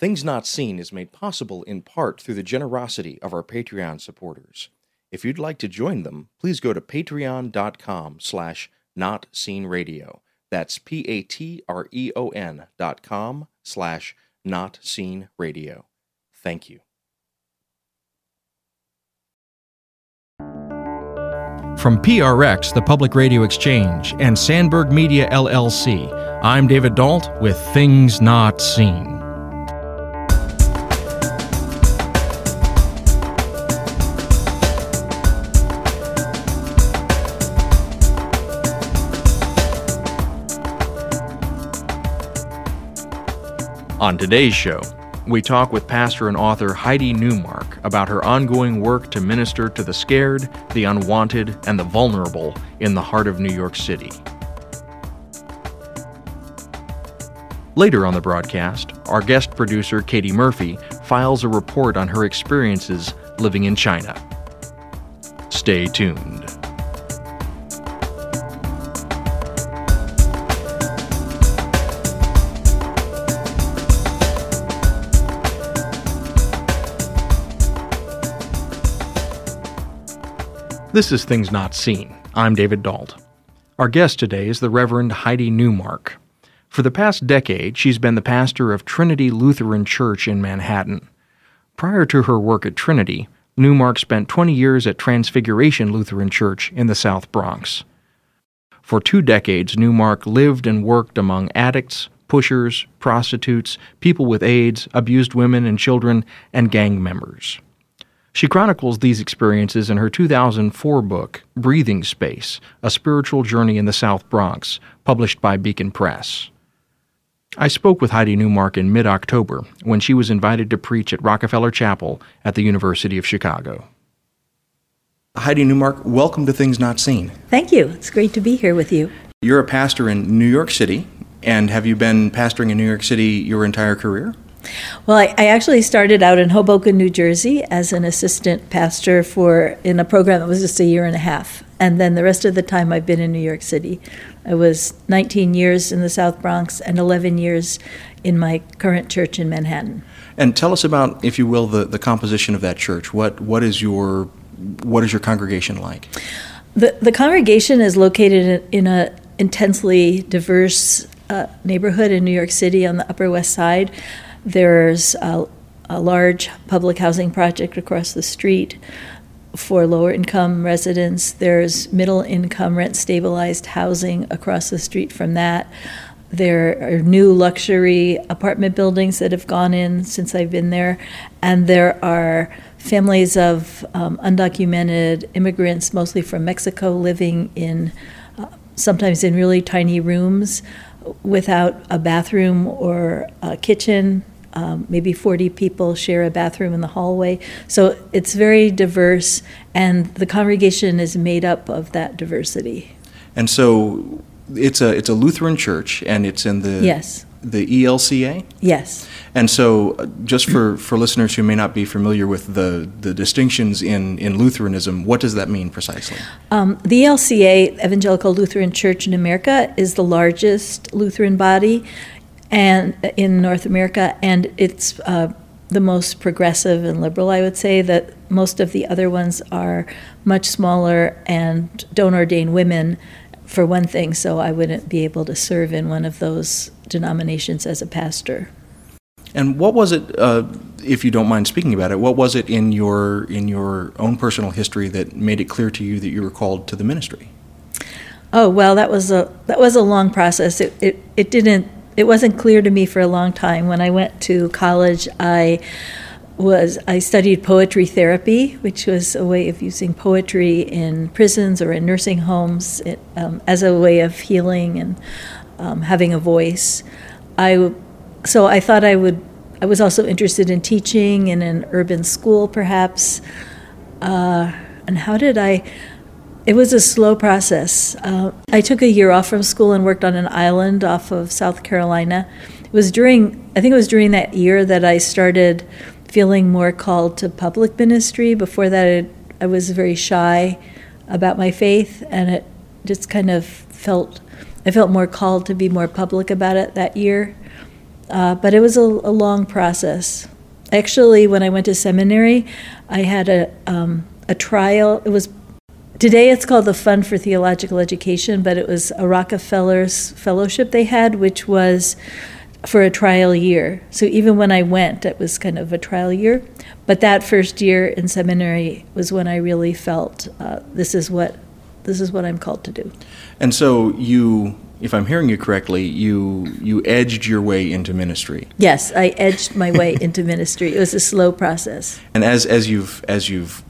Things Not Seen is made possible in part through the generosity of our Patreon supporters. If you'd like to join them, please go to patreon.com slash notseenradio. That's P-A-T-R-E-O-N dot com slash notseenradio. Thank you. From PRX, the Public Radio Exchange, and Sandberg Media LLC, I'm David Dault with Things Not Seen. On today's show, we talk with pastor and author Heidi Neumark about her ongoing work to minister to the scared, the unwanted, and the vulnerable in the heart of New York City. Later on the broadcast, our guest producer Katie Murphy files a report on her experiences living in China. Stay tuned. This is Things Not Seen. I'm David Dault. Our guest today is the Reverend Heidi Neumark. For the past decade, she's been the pastor of Trinity Lutheran Church in Manhattan. Prior to her work at Trinity, Neumark spent 20 years at Transfiguration Lutheran Church in the South Bronx. For two decades, Neumark lived and worked among addicts, pushers, prostitutes, people with AIDS, abused women and children, and gang members. She chronicles these experiences in her 2004 book, Breathing Space A Spiritual Journey in the South Bronx, published by Beacon Press. I spoke with Heidi Neumark in mid October when she was invited to preach at Rockefeller Chapel at the University of Chicago. Heidi Neumark, welcome to Things Not Seen. Thank you. It's great to be here with you. You're a pastor in New York City, and have you been pastoring in New York City your entire career? Well, I, I, actually started out in Hoboken, New Jersey, as an assistant pastor for in a program that was just a year and a half, and then the rest of the time I've been in New York City. I was 19 years in the South Bronx and 11 years in my current church in Manhattan. And tell us about, if you will, the, the composition of that church. What what is your what is your congregation like? The the congregation is located in a intensely diverse uh, neighborhood in New York City on the Upper West Side. There's a, a large public housing project across the street for lower income residents. There's middle income rent stabilized housing across the street from that. There are new luxury apartment buildings that have gone in since I've been there, and there are families of um, undocumented immigrants, mostly from Mexico, living in uh, sometimes in really tiny rooms without a bathroom or a kitchen um, maybe 40 people share a bathroom in the hallway. So it's very diverse, and the congregation is made up of that diversity. And so it's a it's a Lutheran church, and it's in the yes the ELCA. Yes. And so, uh, just for, for listeners who may not be familiar with the, the distinctions in, in Lutheranism, what does that mean precisely? Um, the ELCA, Evangelical Lutheran Church in America, is the largest Lutheran body and in North America, and it's uh, the most progressive and liberal. I would say that most of the other ones are much smaller and don't ordain women, for one thing. So I wouldn't be able to serve in one of those denominations as a pastor. And what was it, uh, if you don't mind speaking about it, what was it in your in your own personal history that made it clear to you that you were called to the ministry? Oh well, that was a that was a long process. It it, it didn't it wasn't clear to me for a long time. When I went to college, I was I studied poetry therapy, which was a way of using poetry in prisons or in nursing homes it, um, as a way of healing and um, having a voice. I so I thought I would. I was also interested in teaching in an urban school, perhaps. Uh, and how did I? It was a slow process. Uh, I took a year off from school and worked on an island off of South Carolina. It was during, I think it was during that year that I started feeling more called to public ministry. Before that, it, I was very shy about my faith, and it just kind of felt, I felt more called to be more public about it that year. uh, but it was a, a, long process. Actually, when I went to seminary, I had a um, a trial. It was today it's called the Fund for Theological Education, but it was a Rockefeller's fellowship they had, which was for a trial year. So even when I went, it was kind of a trial year. But that first year in seminary was when I really felt uh, this is what this is what I'm called to do. And so you, if I'm hearing you correctly, you you edged your way into ministry. Yes, I edged my way into ministry. It was a slow process. And as as you've as you've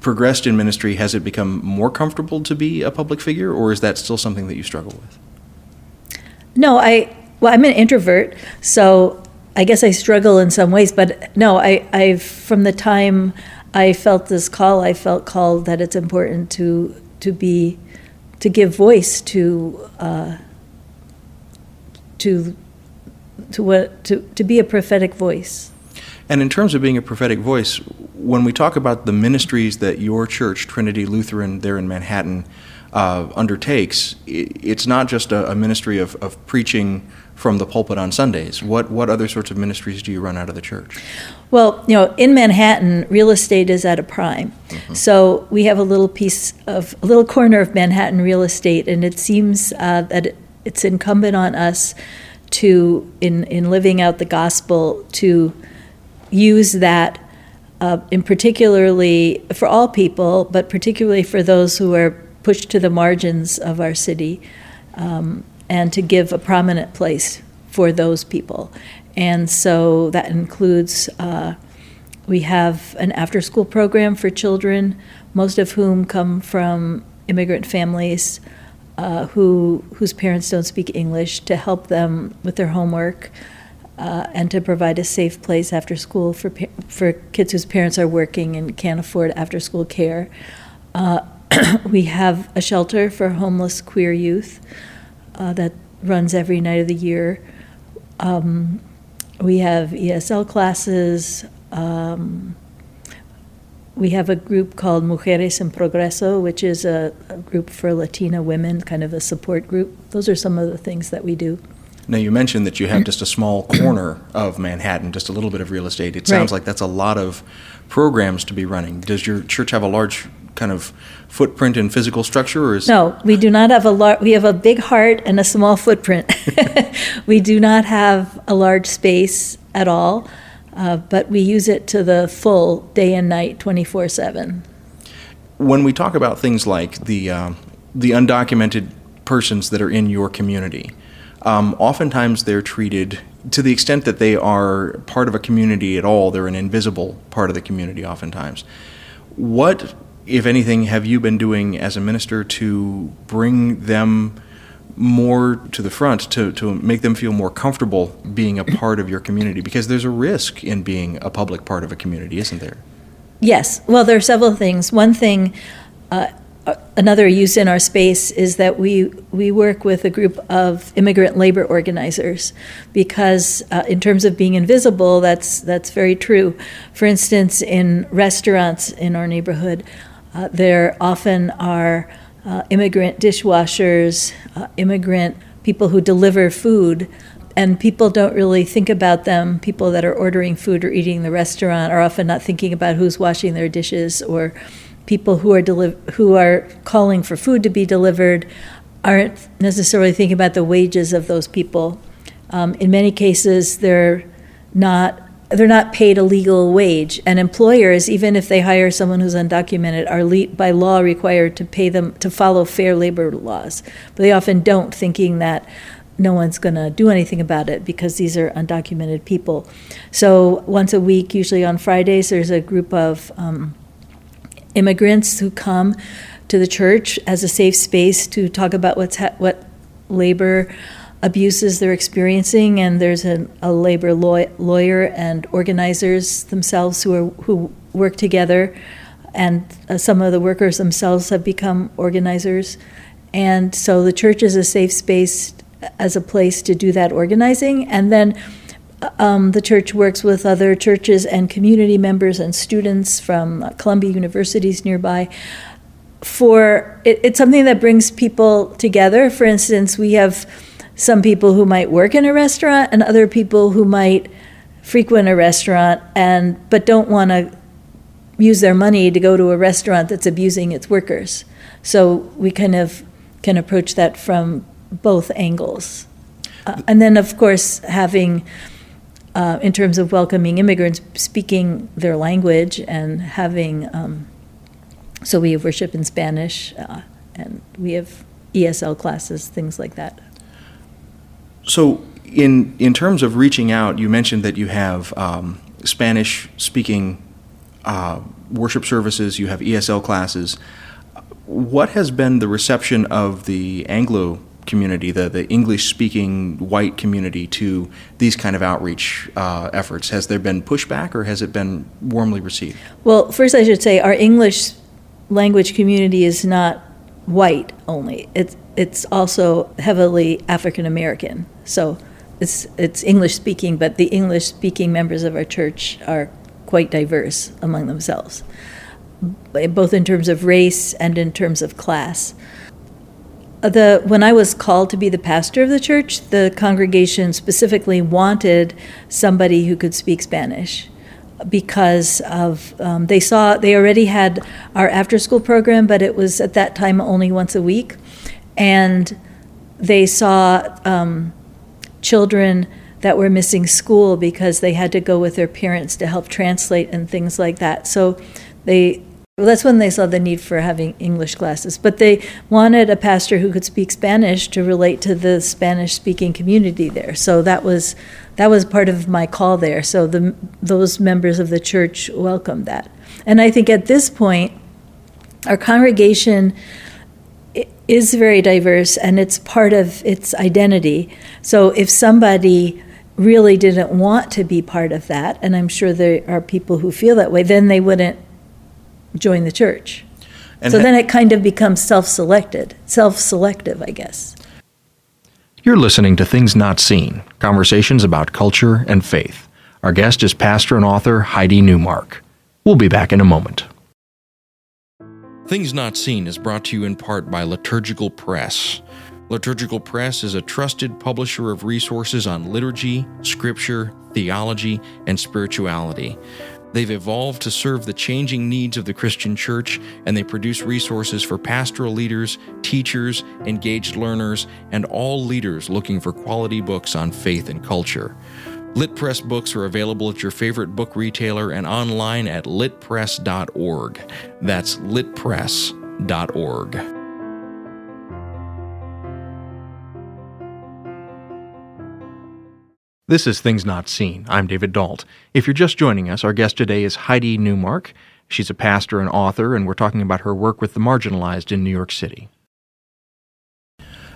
progressed in ministry, has it become more comfortable to be a public figure, or is that still something that you struggle with? No, I well, I'm an introvert, so I guess I struggle in some ways. But no, I, I from the time I felt this call, I felt called that it's important to to be to give voice to uh, to to what to, to be a prophetic voice. And in terms of being a prophetic voice, when we talk about the ministries that your church, Trinity Lutheran, there in Manhattan, uh, undertakes, it's not just a, a ministry of, of preaching from the pulpit on Sundays. What what other sorts of ministries do you run out of the church? Well, you know, in Manhattan, real estate is at a prime. Mm-hmm. So we have a little piece of a little corner of Manhattan real estate, and it seems uh, that it's incumbent on us to, in in living out the gospel, to use that. Uh, in particularly for all people, but particularly for those who are pushed to the margins of our city, um, and to give a prominent place for those people. And so that includes uh, we have an after school program for children, most of whom come from immigrant families uh, who, whose parents don't speak English, to help them with their homework. Uh, and to provide a safe place after school for, for kids whose parents are working and can't afford after school care. Uh, we have a shelter for homeless queer youth uh, that runs every night of the year. Um, we have ESL classes. Um, we have a group called Mujeres en Progreso, which is a, a, group for Latina women, kind of a support group. Those are some of the things that we do. Now, you mentioned that you have just a small corner of Manhattan, just a little bit of real estate. It sounds right. like that's a lot of programs to be running. Does your church have a large kind of footprint and physical structure, or is no? We do not have a large. We have a big heart and a small footprint. we do not have a large space at all, uh, but we use it to the full day and night, twenty four seven. When we talk about things like the uh, the undocumented persons that are in your community, um, oftentimes they're treated to the extent that they are part of a community at all. They're an invisible part of the community. Oftentimes, what if anything, have you been doing as a minister to bring them more to the front, to, to make them feel more comfortable being a part of your community? Because there's a risk in being a public part of a community, isn't there? Yes. Well, there are several things. One thing, uh, another use in our space is that we we work with a group of immigrant labor organizers because uh, in terms of being invisible that's that's very true for instance in restaurants in our neighborhood uh, there often are uh, immigrant dishwashers, uh, immigrant people who deliver food, and people don't really think about them. People that are ordering food or eating in the restaurant are often not thinking about who's washing their dishes, or people who are deli- who are calling for food to be delivered aren't necessarily thinking about the wages of those people. Um, in many cases, they're not they're not paid a legal wage. And employers, even if they hire someone who's undocumented, are le- by law required to pay them to follow fair labor laws. But they often don't, thinking that no one's going to do anything about it because these are undocumented people. So once a week, usually on Fridays, there's a group of um, immigrants who come to the church as a safe space to talk about what's ha- what labor abuses they're experiencing, and there's a, labor law, lawyer and organizers themselves who are who work together, and uh, some of the workers themselves have become organizers, and so the church is a safe space as a place to do that organizing, and then. Um, the church works with other churches and community members and students from uh, Columbia universities nearby for it, it's something that brings people together. For instance, we have some people who might work in a restaurant and other people who might frequent a restaurant and but don't want to use their money to go to a restaurant that's abusing its workers. So we kind of can approach that from both angles. Uh, and then, of course, having, uh, in terms of welcoming immigrants, speaking their language and having, um, so we have worship in Spanish uh, and we have ESL classes, things like that. So, in, in terms of reaching out, you mentioned that you have um, Spanish speaking uh, worship services, you have ESL classes. What has been the reception of the Anglo community, the, the English speaking white community, to these kind of outreach uh, efforts? Has there been pushback or has it been warmly received? Well, first, I should say our English language community is not white only, it's, it's also heavily African American. So it's, it's English speaking, but the English speaking members of our church are quite diverse among themselves, both in terms of race and in terms of class. The, when I was called to be the pastor of the church, the congregation specifically wanted somebody who could speak Spanish because of um, they saw they already had our after school program, but it was at that time only once a week, and they saw um, children that were missing school because they had to go with their parents to help translate and things like that. So they well, that's when they saw the need for having English classes. But they wanted a pastor who could speak Spanish to relate to the Spanish speaking community there. So that was that was part of my call there. So the those members of the church welcomed that. And I think at this point our congregation is very diverse and it's part of its identity. So if somebody really didn't want to be part of that, and I'm sure there are people who feel that way, then they wouldn't join the church. And so ha- then it kind of becomes self-selected, self-selective, I guess. You're listening to Things Not Seen, conversations about culture and faith. Our guest is pastor and author Heidi Neumark. We'll be back in a moment. Things Not Seen is brought to you in part by Liturgical Press. Liturgical Press is a trusted publisher of resources on liturgy, scripture, theology, and spirituality. They've evolved to serve the changing needs of the Christian church, and they produce resources for pastoral leaders, teachers, engaged learners, and all leaders looking for quality books on faith and culture. Lit Press books are available at your favorite book retailer and online at litpress.org. That's litpress.org. This is Things Not Seen. I'm David Dault. If you're just joining us, our guest today is Heidi Neumark. She's a pastor and author, and we're talking about her work with the marginalized in New York City.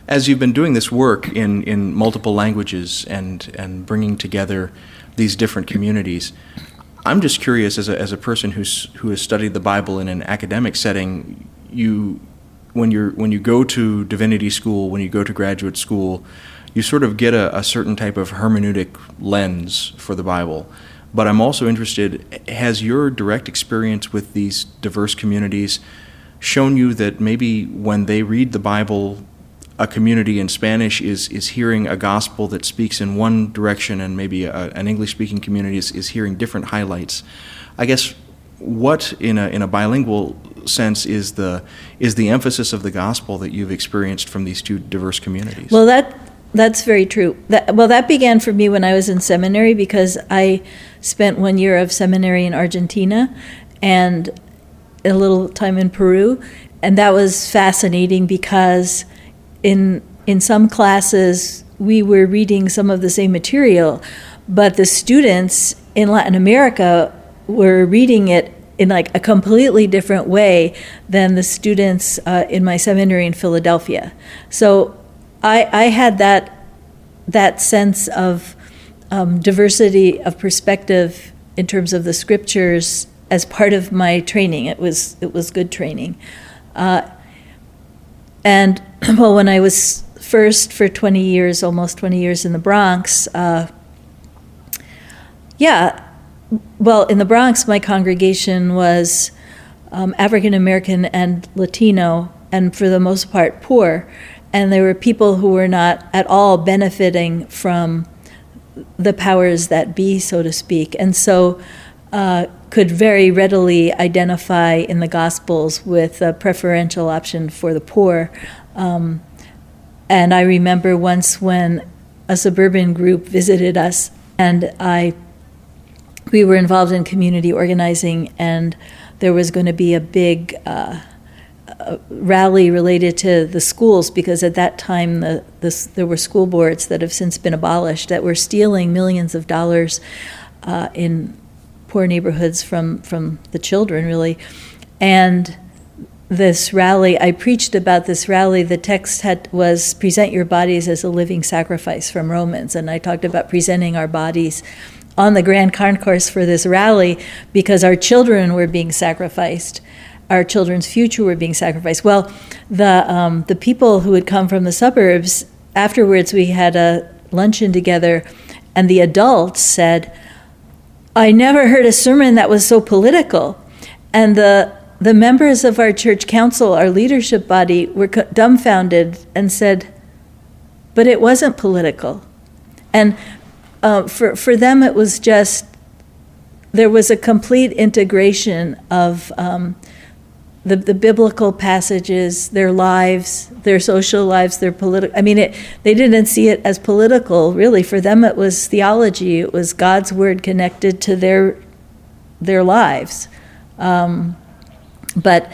As you've been doing this work in, in multiple languages and, and bringing together these different communities, I'm just curious as a, as a person who's, who has studied the Bible in an academic setting, you, when, you're, when you go to divinity school, when you go to graduate school, you sort of get a, a certain type of hermeneutic lens for the Bible. But I'm also interested has your direct experience with these diverse communities shown you that maybe when they read the Bible, a community in Spanish is, is hearing a gospel that speaks in one direction, and maybe a, an English speaking community is, is hearing different highlights? I guess what in a, in a bilingual sense is the is the emphasis of the gospel that you've experienced from these two diverse communities? Well, that that's very true. That, well, that began for me when I was in seminary because I spent one year of seminary in Argentina and a little time in Peru, and that was fascinating because in in some classes we were reading some of the same material, but the students in Latin America were reading it in like a completely different way than the students uh, in my seminary in Philadelphia. So I, I had that that sense of um, diversity of perspective in terms of the scriptures as part of my training. It was it was good training, uh, and well, when I was first for 20 years, almost 20 years in the Bronx, uh, yeah, well, in the Bronx, my congregation was um, African American and Latino, and for the most part, poor. And there were people who were not at all benefiting from the powers that be, so to speak, and so uh, could very readily identify in the Gospels with a preferential option for the poor. Um, and I remember once when a suburban group visited us, and I we were involved in community organizing, and there was going to be a big uh, rally related to the schools because at that time the, this, there were school boards that have since been abolished that were stealing millions of dollars uh, in poor neighborhoods from from the children really, and this rally i preached about this rally. The text had was present your bodies as a living sacrifice from romans. And i talked about presenting our bodies on the grand concourse for this rally because our children were being sacrificed our children's future were being sacrificed well the um, the people who had come from the suburbs afterwards we had a luncheon together and the adults said i never heard a sermon that was so political and the the members of our church council, our leadership body, were dumbfounded and said, but it wasn't political. And uh, for, for them, it was just, there was a complete integration of um, the, the biblical passages, their lives, their social lives, their political. I mean, it, they didn't see it as political, really. For them, it was theology, it was God's word connected to their, their lives. Um, but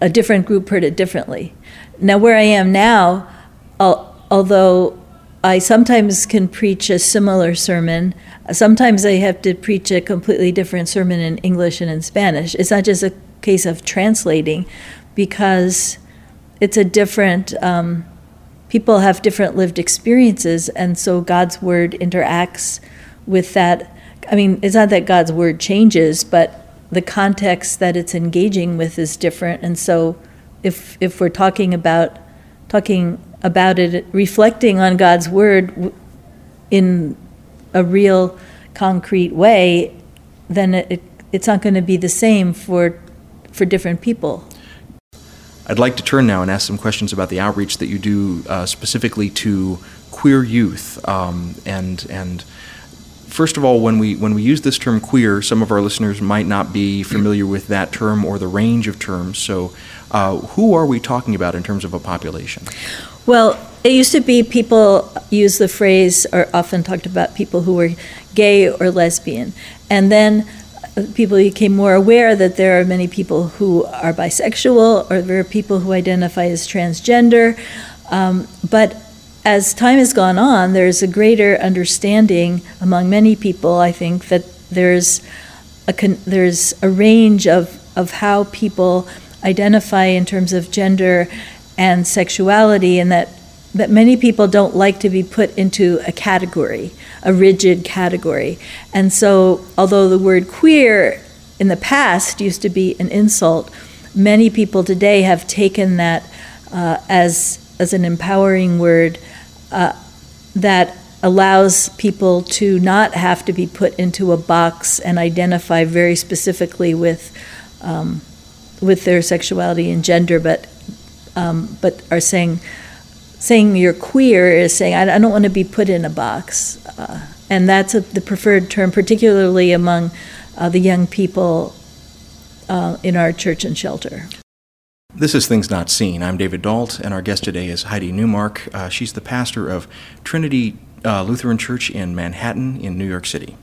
a different group heard it differently. Now, where I am now, although I sometimes can preach a similar sermon, sometimes I have to preach a completely different sermon in English and in Spanish. It's not just a case of translating, because it's a different. Um, people have different lived experiences, and so God's word interacts with that. I mean, it's not that God's word changes, but the context that it's engaging with is different. And so if, if we're talking about, talking about it, reflecting on God's word in a real concrete way, then it, it's not going to be the same for, for different people. I'd like to turn now and ask some questions about the outreach that you do uh, specifically to queer youth um, and and first of all, when we when we use this term queer, some of our listeners might not be familiar with that term or the range of terms. So, uh, who are we talking about in terms of a population? Well, it used to be people use the phrase or often talked about people who were gay or lesbian, and then people became more aware that there are many people who are bisexual or there are people who identify as transgender. Um, but as time has gone on, there's a greater understanding among many people, I think, that there's a, con- there's a range of, of how people identify in terms of gender and sexuality, and that, that many people don't like to be put into a category, a rigid category. And so, although the word queer in the past used to be an insult, many people today have taken that uh, as, as an empowering word uh, that allows people to not have to be put into a box and identify very specifically with um, with their sexuality and gender, but um, but are saying saying you're queer is saying I, I don't want to be put in a box, and that's a, the preferred term, particularly among uh, the young people uh, in our church and shelter. This is Things Not Seen. I'm David Dault, and our guest today is Heidi Neumark. Uh, she's the pastor of Trinity uh, Lutheran Church in Manhattan, in New York City.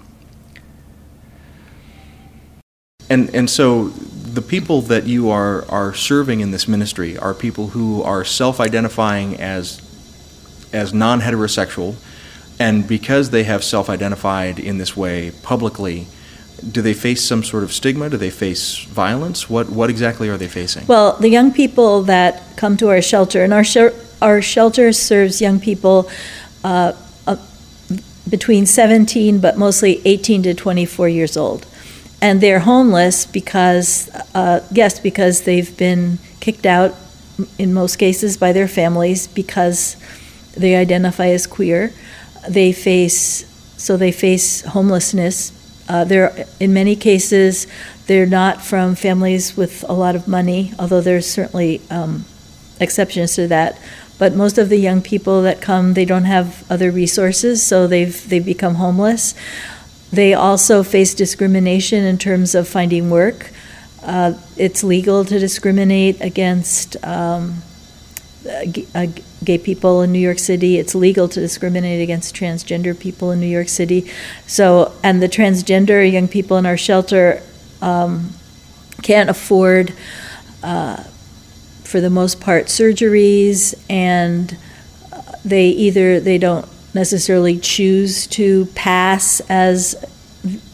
And, and so the people that you are, are serving in this ministry are people who are self identifying as, as non heterosexual, and because they have self identified in this way publicly, do they face some sort of stigma? Do they face violence? What what exactly are they facing? Well, the young people that come to our shelter, and our sh- our shelter serves young people uh, uh, between 17, but mostly 18 to 24 years old, and they're homeless because uh, yes, because they've been kicked out in most cases by their families because they identify as queer. They face so they face homelessness uh, they're, in many cases, they're not from families with a lot of money, although there's certainly um, exceptions to that. but most of the young people that come, they don't have other resources, so they've they've become homeless. They also face discrimination in terms of finding work. Uh, it's legal to discriminate against um, uh, gay people in New York City. It's legal to discriminate against transgender people in New York City. So, and the transgender young people in our shelter um, can't afford. Uh, for the most part, surgeries, and they either they don't necessarily choose to pass as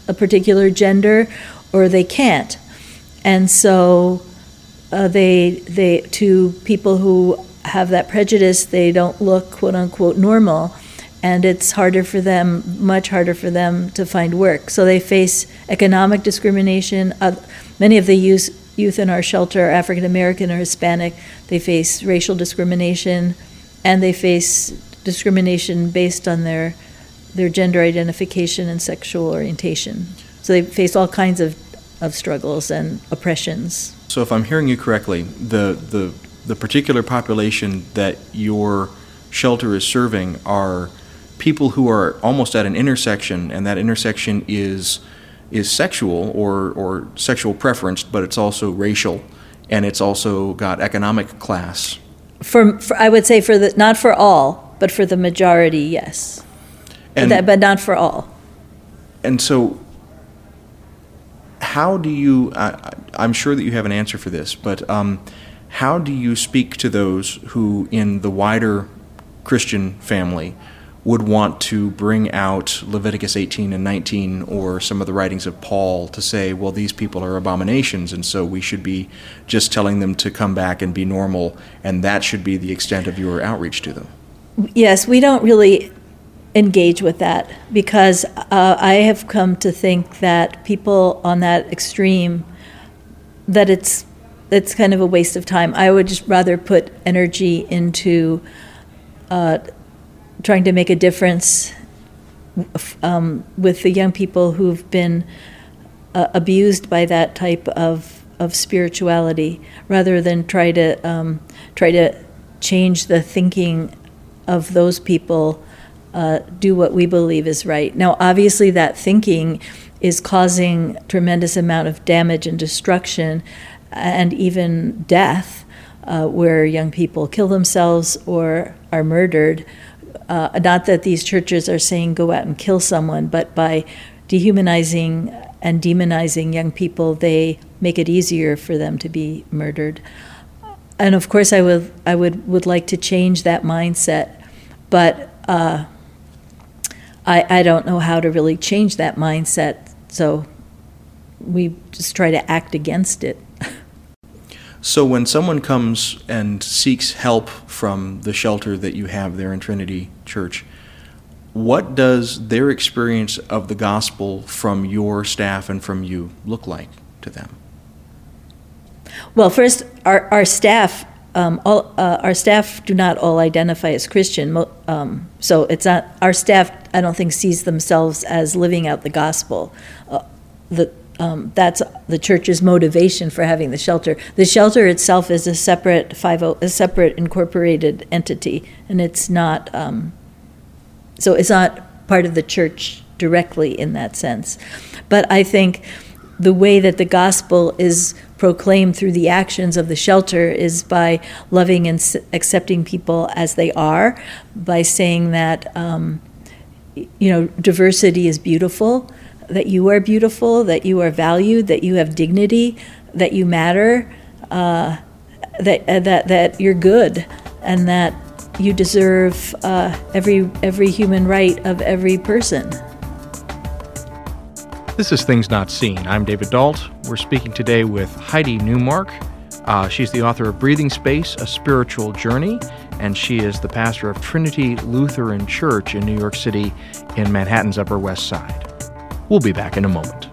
a particular gender, or they can't, and so uh, they they to people who have that prejudice, they don't look quote unquote normal, and it's harder for them, much harder for them to find work. So they face economic discrimination. Uh, many of the youth youth in our shelter are African American or Hispanic. They face racial discrimination, and they face discrimination based on their their gender identification and sexual orientation. So they face all kinds of, of struggles and oppressions. So if I'm hearing you correctly, the the the particular population that your shelter is serving are people who are almost at an intersection, and that intersection is is sexual or, or sexual preference, but it's also racial and it's also got economic class. For, for I would say for the not for all, but for the majority, yes. And, but, that, but not for all. And so, how do you? I, I'm sure that you have an answer for this, but um, how do you speak to those who, in the wider Christian family, would want to bring out Leviticus 18 and 19 or some of the writings of Paul to say, well, these people are abominations, and so we should be just telling them to come back and be normal, and that should be the extent of your outreach to them. Yes, we don't really engage with that because uh, I have come to think that people on that extreme, that it's it's kind of a waste of time. I would just rather put energy into uh, trying to make a difference um, with the young people who've been uh, abused by that type of, of spirituality, rather than try to um, try to change the thinking of those people. Uh, do what we believe is right. Now, obviously, that thinking is causing tremendous amount of damage and destruction, and even death, uh, where young people kill themselves or are murdered uh, not that these churches are saying go out and kill someone, but by dehumanizing and demonizing young people, they make it easier for them to be murdered. And of course, I would I would would like to change that mindset, but uh, I I don't know how to really change that mindset. So we just try to act against it. So when someone comes and seeks help from the shelter that you have there in Trinity Church, what does their experience of the gospel from your staff and from you look like to them? Well, first, our, our staff, um, all, uh, our staff do not all identify as Christian. Um, so it's not our staff. I don't think sees themselves as living out the gospel. Uh, the um, that's the church's motivation for having the shelter. The shelter itself is a separate five a separate incorporated entity, and it's not um, so it's not part of the church directly in that sense. But I think the way that the gospel is proclaimed through the actions of the shelter is by loving and accepting people as they are, by saying that um, you know diversity is beautiful that you are beautiful, that you are valued, that you have dignity, that you matter, uh, that, uh, that, that you're good, and that you deserve uh, every, every human right of every person. This is Things Not Seen. I'm David Dault. We're speaking today with Heidi Neumark. Uh, she's the author of Breathing Space, A Spiritual Journey, and she is the pastor of Trinity Lutheran Church in New York City in Manhattan's Upper West Side. We'll be back in a moment.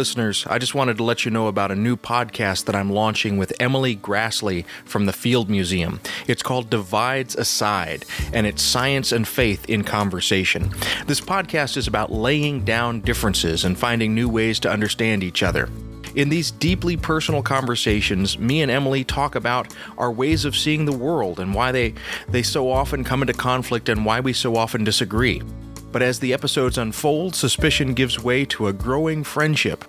Listeners. I just wanted to let you know about a new podcast that I'm launching with Emily Graslie from the Field Museum. It's called Divides Aside, and it's science and faith in conversation. This podcast is about laying down differences and finding new ways to understand each other. In these deeply personal conversations, me and Emily talk about our ways of seeing the world and why they, they so often come into conflict and why we so often disagree. But as the episodes unfold, suspicion gives way to a growing friendship.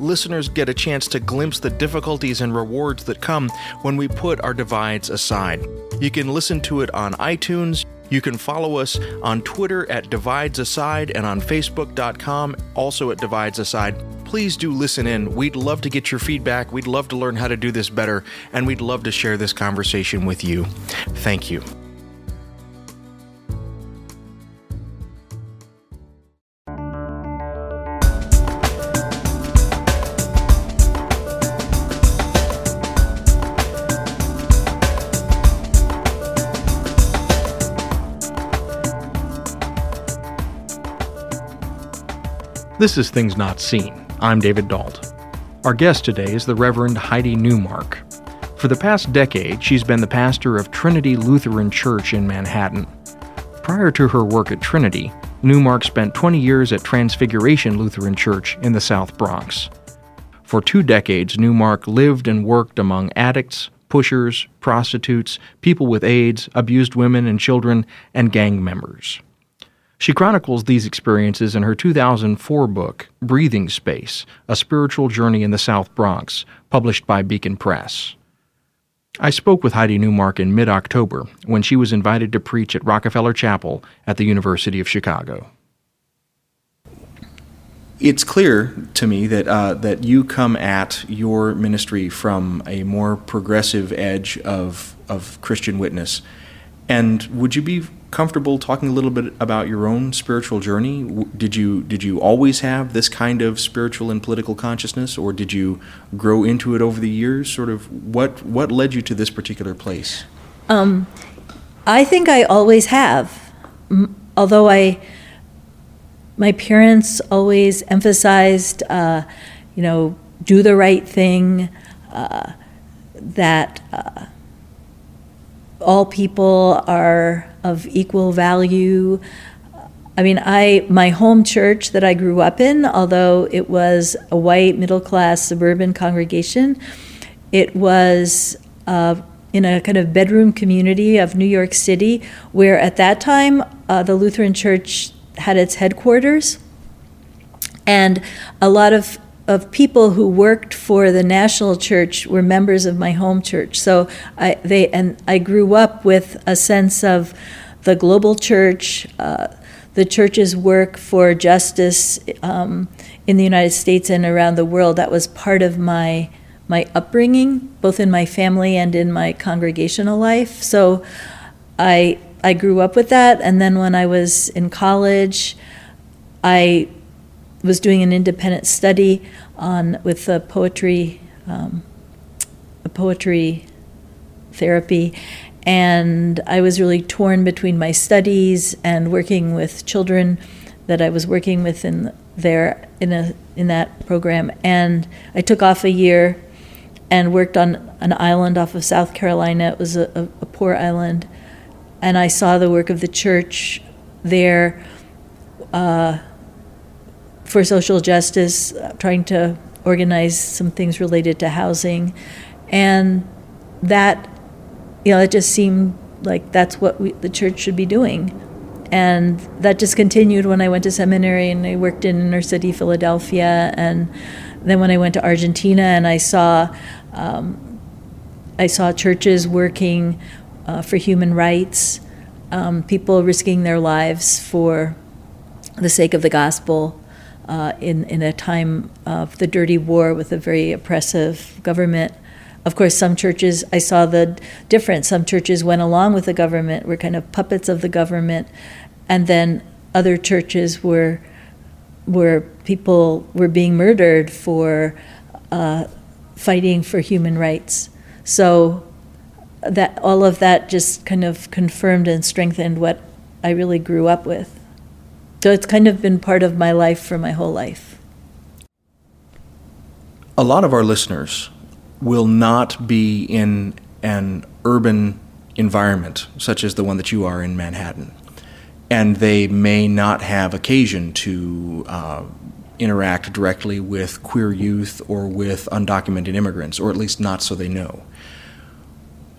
Listeners get a chance to glimpse the difficulties and rewards that come when we put our divides aside. You can listen to it on iTunes. You can follow us on Twitter at Divides Aside and on Facebook.com, also at Divides Aside. Please do listen in. We'd love to get your feedback. We'd love to learn how to do this better, and we'd love to share this conversation with you. Thank you. This is Things Not Seen. I'm David Dault. Our guest today is the Reverend Heidi Neumark. For the past decade, she's been the pastor of Trinity Lutheran Church in Manhattan. Prior to her work at Trinity, Neumark spent 20 years at Transfiguration Lutheran Church in the South Bronx. For two decades, Neumark lived and worked among addicts, pushers, prostitutes, people with AIDS, abused women and children, and gang members. She chronicles these experiences in her 2004 book, Breathing Space A Spiritual Journey in the South Bronx, published by Beacon Press. I spoke with Heidi Neumark in mid October when she was invited to preach at Rockefeller Chapel at the University of Chicago. It's clear to me that uh, that you come at your ministry from a more progressive edge of of Christian witness. And would you be comfortable talking a little bit about your own spiritual journey? Did you did you always have this kind of spiritual and political consciousness, or did you grow into it over the years? Sort of what what led you to this particular place? Um, I think I always have, although I my parents always emphasized, uh, you know, do the right thing, uh, that. Uh, all people are of equal value. I mean, I my home church that I grew up in, although it was a white middle class suburban congregation, it was uh, in a kind of bedroom community of New York City, where at that time uh, the Lutheran Church had its headquarters, and a lot of of people who worked for the national church were members of my home church. So I they and I grew up with a sense of the global church, uh, the church's work for justice um, in the United States and around the world. That was part of my my upbringing, both in my family and in my congregational life. So I I grew up with that, and then when I was in college, I was doing an independent study on with a poetry, um, a poetry therapy, and I was really torn between my studies and working with children that I was working with in there in a in that program. And I took off a year and worked on an island off of South Carolina. It was a, a, a poor island, and I saw the work of the church there. Uh, for social justice, uh, trying to organize some things related to housing, and that, you know, it just seemed like that's what we, the church should be doing. And that just continued when I went to seminary and I worked in inner city Philadelphia. And then when I went to Argentina and I saw, um, I saw churches working uh, for human rights, um, people risking their lives for the sake of the gospel uh, in, in a time of the dirty war with a very oppressive government. Of course, some churches, I saw the difference. Some churches went along with the government, were kind of puppets of the government, and then other churches were where people were being murdered for uh, fighting for human rights. So that all of that just kind of confirmed and strengthened what I really grew up with. So it's kind of been part of my life for my whole life. A lot of our listeners will not be in an urban environment, such as the one that you are in Manhattan, and they may not have occasion to uh, interact directly with queer youth or with undocumented immigrants, or at least not so they know.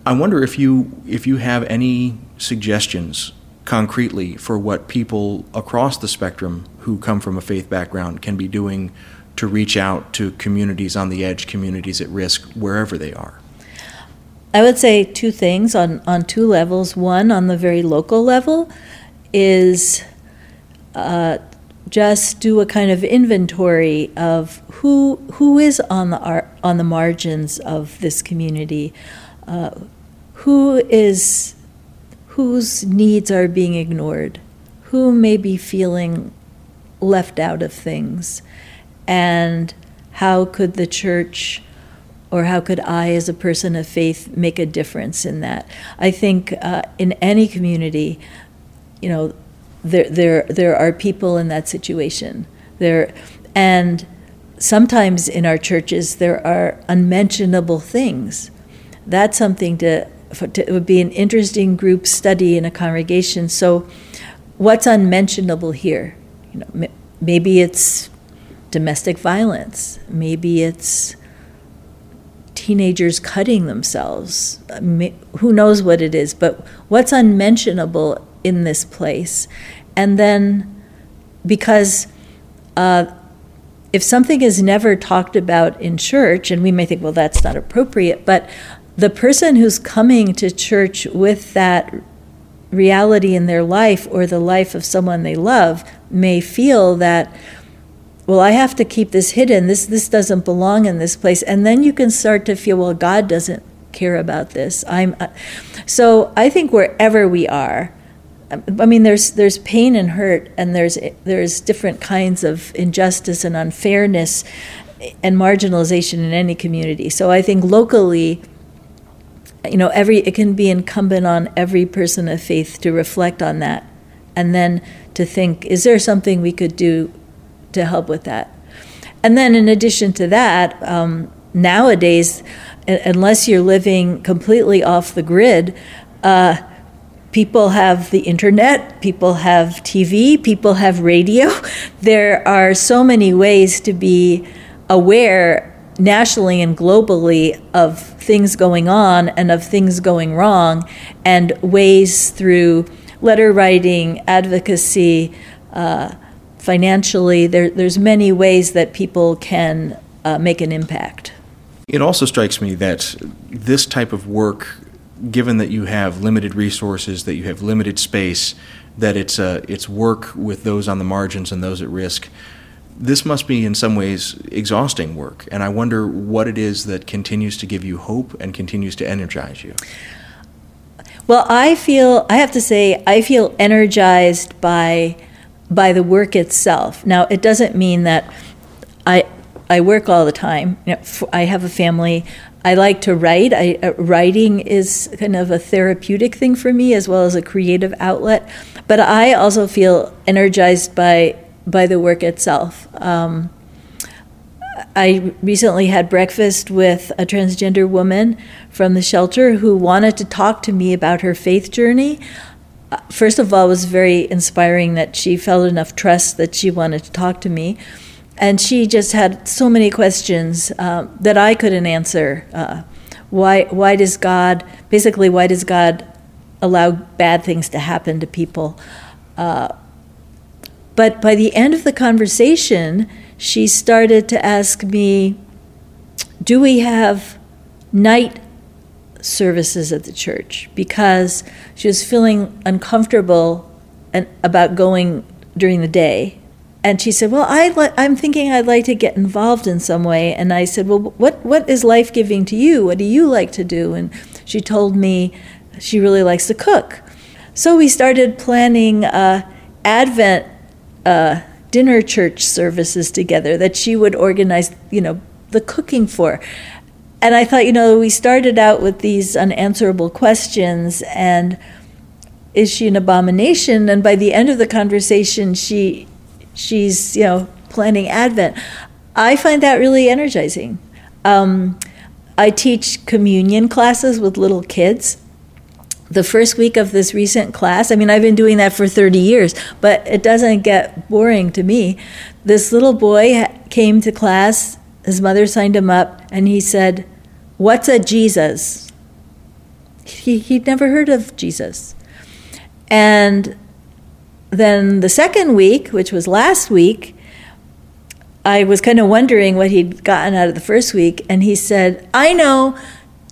I wonder if you if you have any suggestions concretely for what people across the spectrum who come from a faith background can be doing to reach out to communities on the edge, communities at risk, wherever they are? I would say two things on, on two levels. One, on the very local level, is uh, just do a kind of inventory of who who is on the on the margins of this community, uh, who is whose needs are being ignored, who may be feeling left out of things, and how could the church or how could I, as a person of faith, make a difference in that? I think uh, in any community, you know, there there there are people in that situation. There, and sometimes in our churches there are unmentionable things. That's something to, it would be an interesting group study in a congregation. So, what's unmentionable here? You know, maybe it's domestic violence. Maybe it's teenagers cutting themselves. Who knows what it is? But what's unmentionable in this place. And then, because uh, if something is never talked about in church, and we may think, well, that's not appropriate, but the person who's coming to church with that reality in their life or the life of someone they love may feel that well i have to keep this hidden. This this doesn't belong in this place. And then you can start to feel well god doesn't care about this. I'm uh, so i think wherever we are I mean, there's there's pain and hurt, and there's there's different kinds of injustice and unfairness and marginalization in any community. So I think locally, you know, every it can be incumbent on every person of faith to reflect on that, and then to think, is there something we could do to help with that? And then, in addition to that, um, nowadays, unless you're living completely off the grid. Uh, people have the internet, people have TV, people have radio. There are so many ways to be aware nationally and globally of things going on and of things going wrong, and ways through letter writing, advocacy, uh, financially. There, there's many ways that people can uh, make an impact. It also strikes me that this type of work given that you have limited resources, that you have limited space, that it's uh, it's work with those on the margins and those at risk. This must be in some ways exhausting work, and I wonder what it is that continues to give you hope and continues to energize you. Well, I feel I have to say I feel energized by by the work itself. Now, it doesn't mean that I I work all the time. You know, I have a family. I like to write. I, uh, writing is kind of a therapeutic thing for me as well as a creative outlet. But I also feel energized by by the work itself. Um, I recently had breakfast with a transgender woman from the shelter who wanted to talk to me about her faith journey. Uh, first of all, it was very inspiring that she felt enough trust that she wanted to talk to me and she just had so many questions uh, that I couldn't answer. Uh, why, why does God, basically, why does God allow bad things to happen to people? Uh, but by the end of the conversation, she started to ask me, Do we have night services at the church? Because she was feeling uncomfortable and, about going during the day and she said, "Well, I li- I'm thinking I'd like to get involved in some way." And I said, "Well, what what is life giving to you? What do you like to do?" And she told me she really likes to cook. So we started planning uh, Advent uh, dinner church services together that she would organize, you know, the cooking for. And I thought, you know, we started out with these unanswerable questions and is she an abomination? And by the end of the conversation, she she's you know planning Advent. I find that really energizing. Um, I teach communion classes with little kids. The first week of this recent class, I mean, I've been doing that for 30 years, but it doesn't get boring to me. This little boy came to class, his mother signed him up, and he said, What's a Jesus? He, he'd never heard of Jesus. And then the second week, which was last week, I was kind of wondering what he'd gotten out of the first week, and he said, I know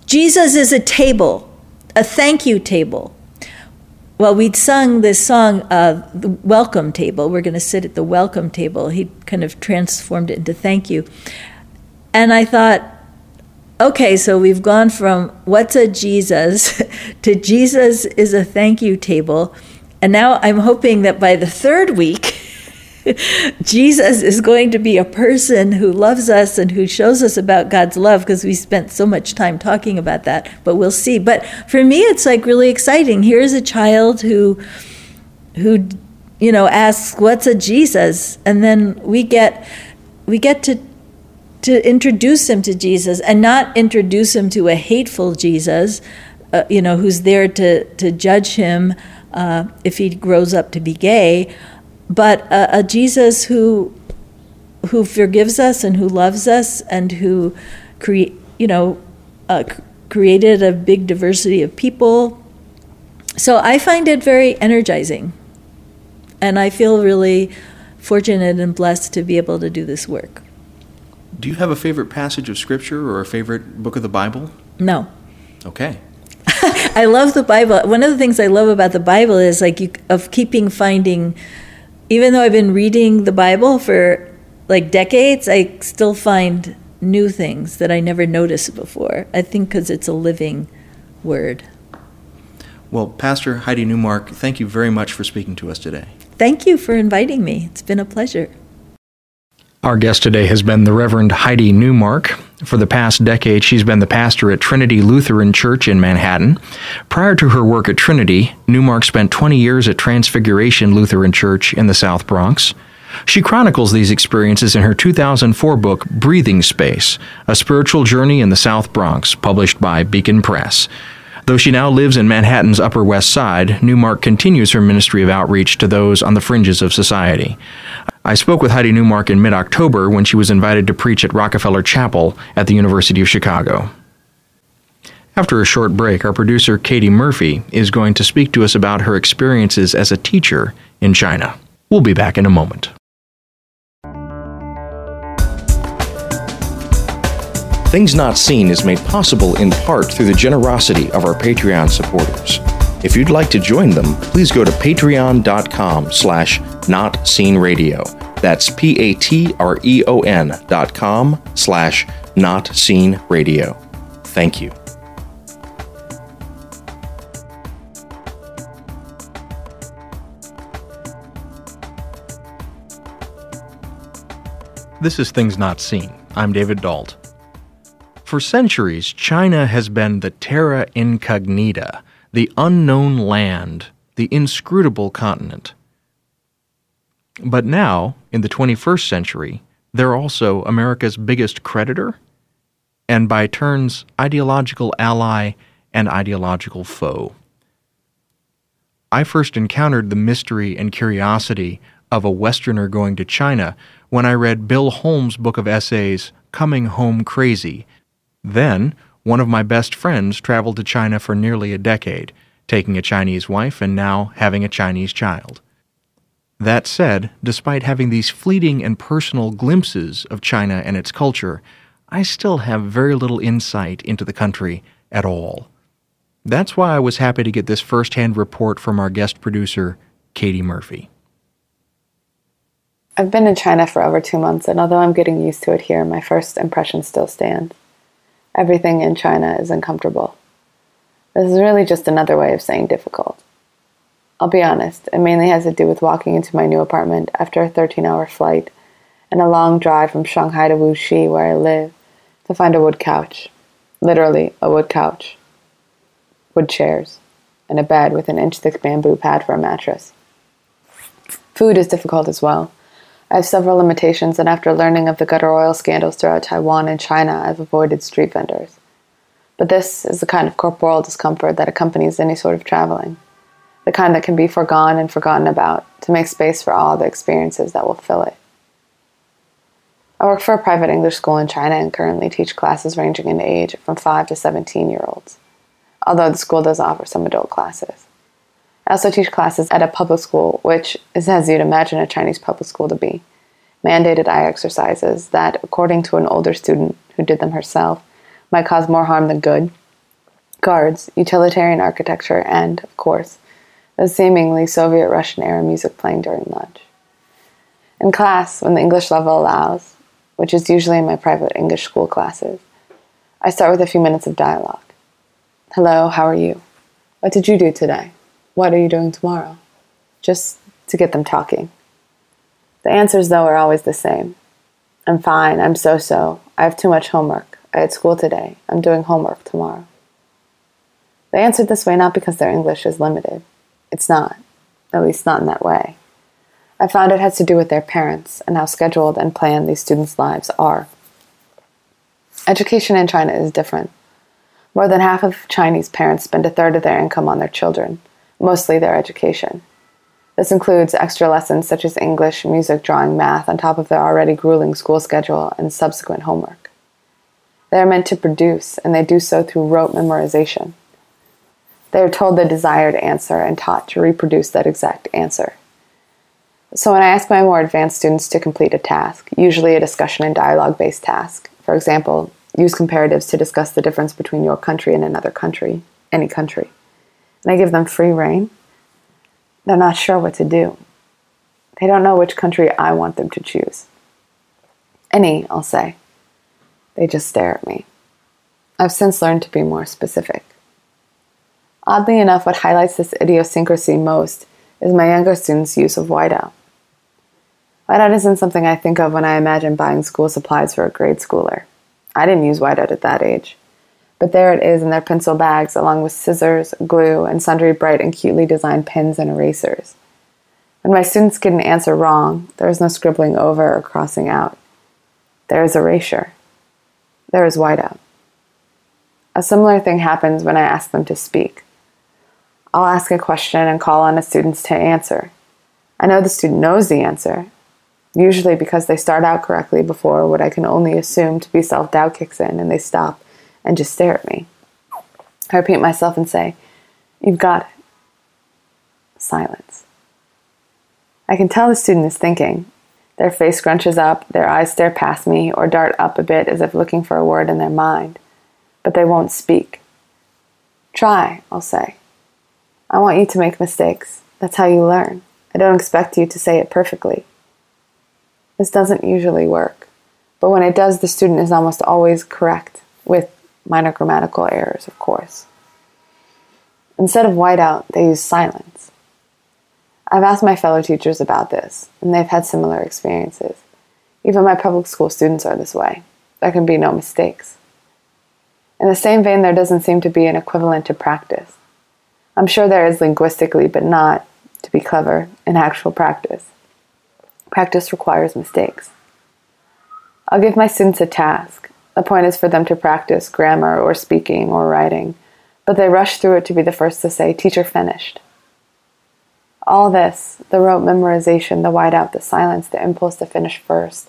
Jesus is a table, a thank you table. Well, we'd sung this song, uh, the welcome table. We're going to sit at the welcome table. He kind of transformed it into thank you. And I thought, okay, so we've gone from what's a Jesus to Jesus is a thank you table. And now I'm hoping that by the third week, Jesus is going to be a person who loves us and who shows us about God's love because we spent so much time talking about that, but we'll see. But for me it's like really exciting. Here's a child who who you know asks what's a Jesus and then we get we get to to introduce him to Jesus and not introduce him to a hateful Jesus, uh, you know, who's there to to judge him uh, if he grows up to be gay but a, a Jesus who who forgives us and who loves us and who create you know uh, created a big diversity of people. So i find it very energizing. And i feel really fortunate and blessed to be able to do this work. Do you have a favorite passage of scripture or a favorite book of the bible? No. Okay. I love the bible. One of the things i love about the bible is like you, of keeping finding even though I've been reading the Bible for like decades, I still find new things that I never noticed before. I think because it's a living word. Well, Pastor Heidi Neumark, thank you very much for speaking to us today. Thank you for inviting me. It's been a pleasure. Our guest today has been the Reverend Heidi Neumark. For the past decade, she's been the pastor at Trinity Lutheran Church in Manhattan. Prior to her work at Trinity, Neumark spent 20 years at Transfiguration Lutheran Church in the South Bronx. She chronicles these experiences in her 2004 book, Breathing Space A Spiritual Journey in the South Bronx, published by Beacon Press. Though she now lives in Manhattan's Upper West Side, Neumark continues her ministry of outreach to those on the fringes of society. I spoke with Heidi Neumark in mid October when she was invited to preach at Rockefeller Chapel at the University of Chicago. After a short break, our producer Katie Murphy is going to speak to us about her experiences as a teacher in China. We'll be back in a moment. Things Not Seen is made possible in part through the generosity of our Patreon supporters. If you'd like to join them, please go to patreon.com slash notseenradio. That's P-A-T-R-E-O-N dot com slash notseenradio. Thank you. This is Things Not Seen. I'm David Dault. For centuries, China has been the terra incognita the unknown land, the inscrutable continent. But now, in the 21st century, they're also America's biggest creditor, and by turns, ideological ally and ideological foe. I first encountered the mystery and curiosity of a Westerner going to China when I read Bill Holm's book of essays, Coming Home Crazy. Then, one of my best friends traveled to China for nearly a decade, taking a Chinese wife and now having a Chinese child. That said, despite having these fleeting and personal glimpses of China and its culture, I still have very little insight into the country at all. That's why I was happy to get this first-hand report from our guest producer, Katie Murphy. I've been in China for over two months, and although I'm getting used to it here, my first impressions still stand everything in China is uncomfortable. This is really just another way of saying difficult. I'll be honest, it mainly has to do with walking into my new apartment after a 13 hour flight and a long drive from Shanghai to Wuxi, where I live, to find a wood couch. Literally, a wood couch. Wood chairs, and a bed with an inch thick bamboo pad for a mattress. Food is difficult as well. I have several limitations, and after learning of the gutter oil scandals throughout Taiwan and China, I've avoided street vendors. But this is the kind of corporal discomfort that accompanies any sort of traveling, the kind that can be foregone and forgotten about to make space for all the experiences that will fill it. I work for a private English school in China and currently teach classes ranging in age from 5 to 17 year olds, although the school does offer some adult classes. I also teach classes at a public school, which is as you'd imagine a Chinese public school to be. Mandated eye exercises that, according to an older student who did them herself, might cause more harm than good. Guards, utilitarian architecture, and, of course, the seemingly Soviet Russian era music playing during lunch. In class, when the English level allows, which is usually in my private English school classes, I start with a few minutes of dialogue. Hello, how are you? What did you do today? What are you doing tomorrow? Just to get them talking. The answers, though, are always the same. I'm fine, I'm so so. I have too much homework. I had school today. I'm doing homework tomorrow. They answered this way not because their English is limited. It's not, at least not in that way. I found it has to do with their parents and how scheduled and planned these students' lives are. Education in China is different. More than half of Chinese parents spend a third of their income on their children mostly their education. This includes extra lessons such as English, music, drawing, math, on top of their already grueling school schedule and subsequent homework. They are meant to produce, and they do so through rote memorization. They are told the desired answer and taught to reproduce that exact answer. So, when I ask my more advanced students to complete a task, usually a discussion and dialogue based task, for example, use comparatives to discuss the difference between your country and another country, any country and I give them free rein, they're not sure what to do. They don't know which country I want them to choose. Any, I'll say. They just stare at me. I've since learned to be more specific. Oddly enough, what highlights this idiosyncrasy most is my younger students' use of whiteout. Whiteout isn't something I think of when I imagine buying school supplies for a grade schooler. I didn't use whiteout at that age but there it is in their pencil bags, along with scissors, glue, and sundry bright and cutely designed pens and erasers. When my students get an answer wrong, there is no scribbling over or crossing out. There is erasure. There is whiteout. A similar thing happens when I ask them to speak. I'll ask a question and call on the students to answer. I know the student knows the answer, usually because they start out correctly before what I can only assume to be self doubt kicks in and they stop and just stare at me. I repeat myself and say, You've got it. Silence. I can tell the student is thinking. Their face scrunches up, their eyes stare past me or dart up a bit as if looking for a word in their mind, but they won't speak. Try, I'll say. I want you to make mistakes. That's how you learn. I don't expect you to say it perfectly. This doesn't usually work, but when it does, the student is almost always correct with minor grammatical errors, of course. Instead of whiteout, they use silence. I've asked my fellow teachers about this, and they've had similar experiences. Even my public school students are this way. There can be no mistakes. In the same vein, there doesn't seem to be an equivalent to practice. I'm sure there is linguistically, but not, to be clever, in actual practice. Practice requires mistakes. I'll give my students a task, the point is for them to practice grammar or speaking or writing, but they rush through it to be the first to say, Teacher finished. All this, the rote memorization, the whiteout, the silence, the impulse to finish first,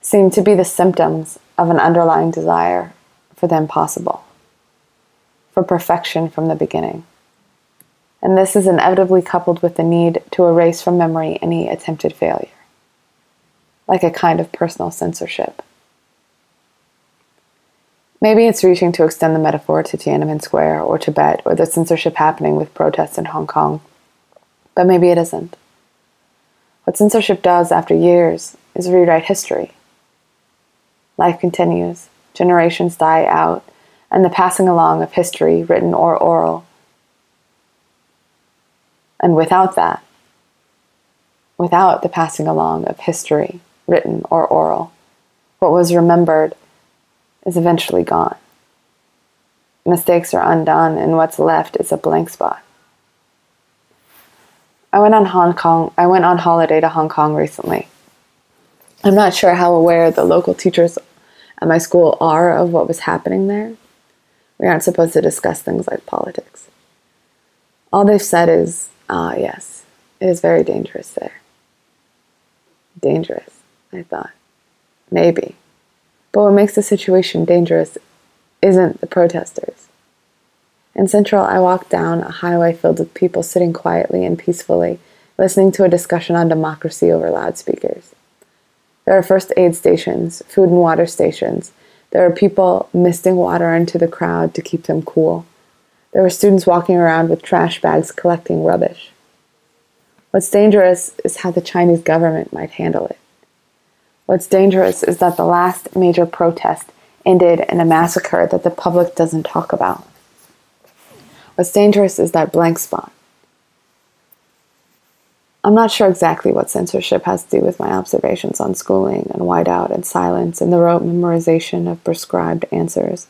seem to be the symptoms of an underlying desire for the impossible, for perfection from the beginning. And this is inevitably coupled with the need to erase from memory any attempted failure, like a kind of personal censorship. Maybe it's reaching to extend the metaphor to Tiananmen Square or Tibet or the censorship happening with protests in Hong Kong. But maybe it isn't. What censorship does after years is rewrite history. Life continues, generations die out, and the passing along of history, written or oral. And without that, without the passing along of history, written or oral, what was remembered is eventually gone. Mistakes are undone, and what's left is a blank spot. I went on Hong Kong. I went on holiday to Hong Kong recently. I'm not sure how aware the local teachers at my school are of what was happening there. We aren't supposed to discuss things like politics. All they've said is, ah, yes, it is very dangerous there. Dangerous, I thought. Maybe. But what makes the situation dangerous isn't the protesters. In Central, I walked down a highway filled with people sitting quietly and peacefully, listening to a discussion on democracy over loudspeakers. There are first aid stations, food and water stations. There are people misting water into the crowd to keep them cool. There were students walking around with trash bags collecting rubbish. What's dangerous is how the Chinese government might handle it. What's dangerous is that the last major protest ended in a massacre that the public doesn't talk about. What's dangerous is that blank spot. I'm not sure exactly what censorship has to do with my observations on schooling and whiteout and silence and the rote memorization of prescribed answers.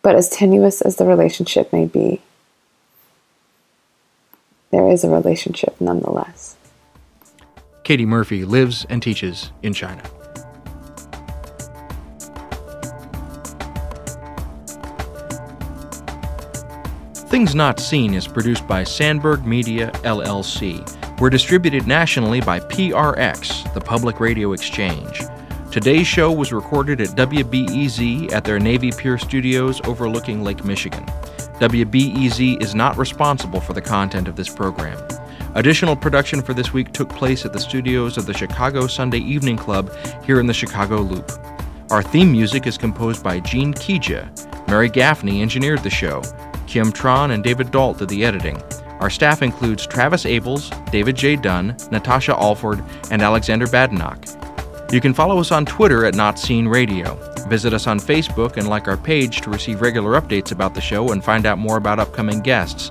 But as tenuous as the relationship may be, there is a relationship nonetheless. Katie Murphy lives and teaches in China. Things Not Seen is produced by Sandberg Media LLC. We're distributed nationally by PRX, the Public Radio Exchange. Today's show was recorded at WBEZ at their Navy Pier studios overlooking Lake Michigan. WBEZ is not responsible for the content of this program. Additional production for this week took place at the studios of the Chicago Sunday Evening Club here in the Chicago Loop. Our theme music is composed by Gene Kija. Mary Gaffney engineered the show. Kim Tron and David Dault did the editing. Our staff includes Travis Abels, David J. Dunn, Natasha Alford, and Alexander Badenoch. You can follow us on Twitter at Not Seen Radio. Visit us on Facebook and like our page to receive regular updates about the show and find out more about upcoming guests.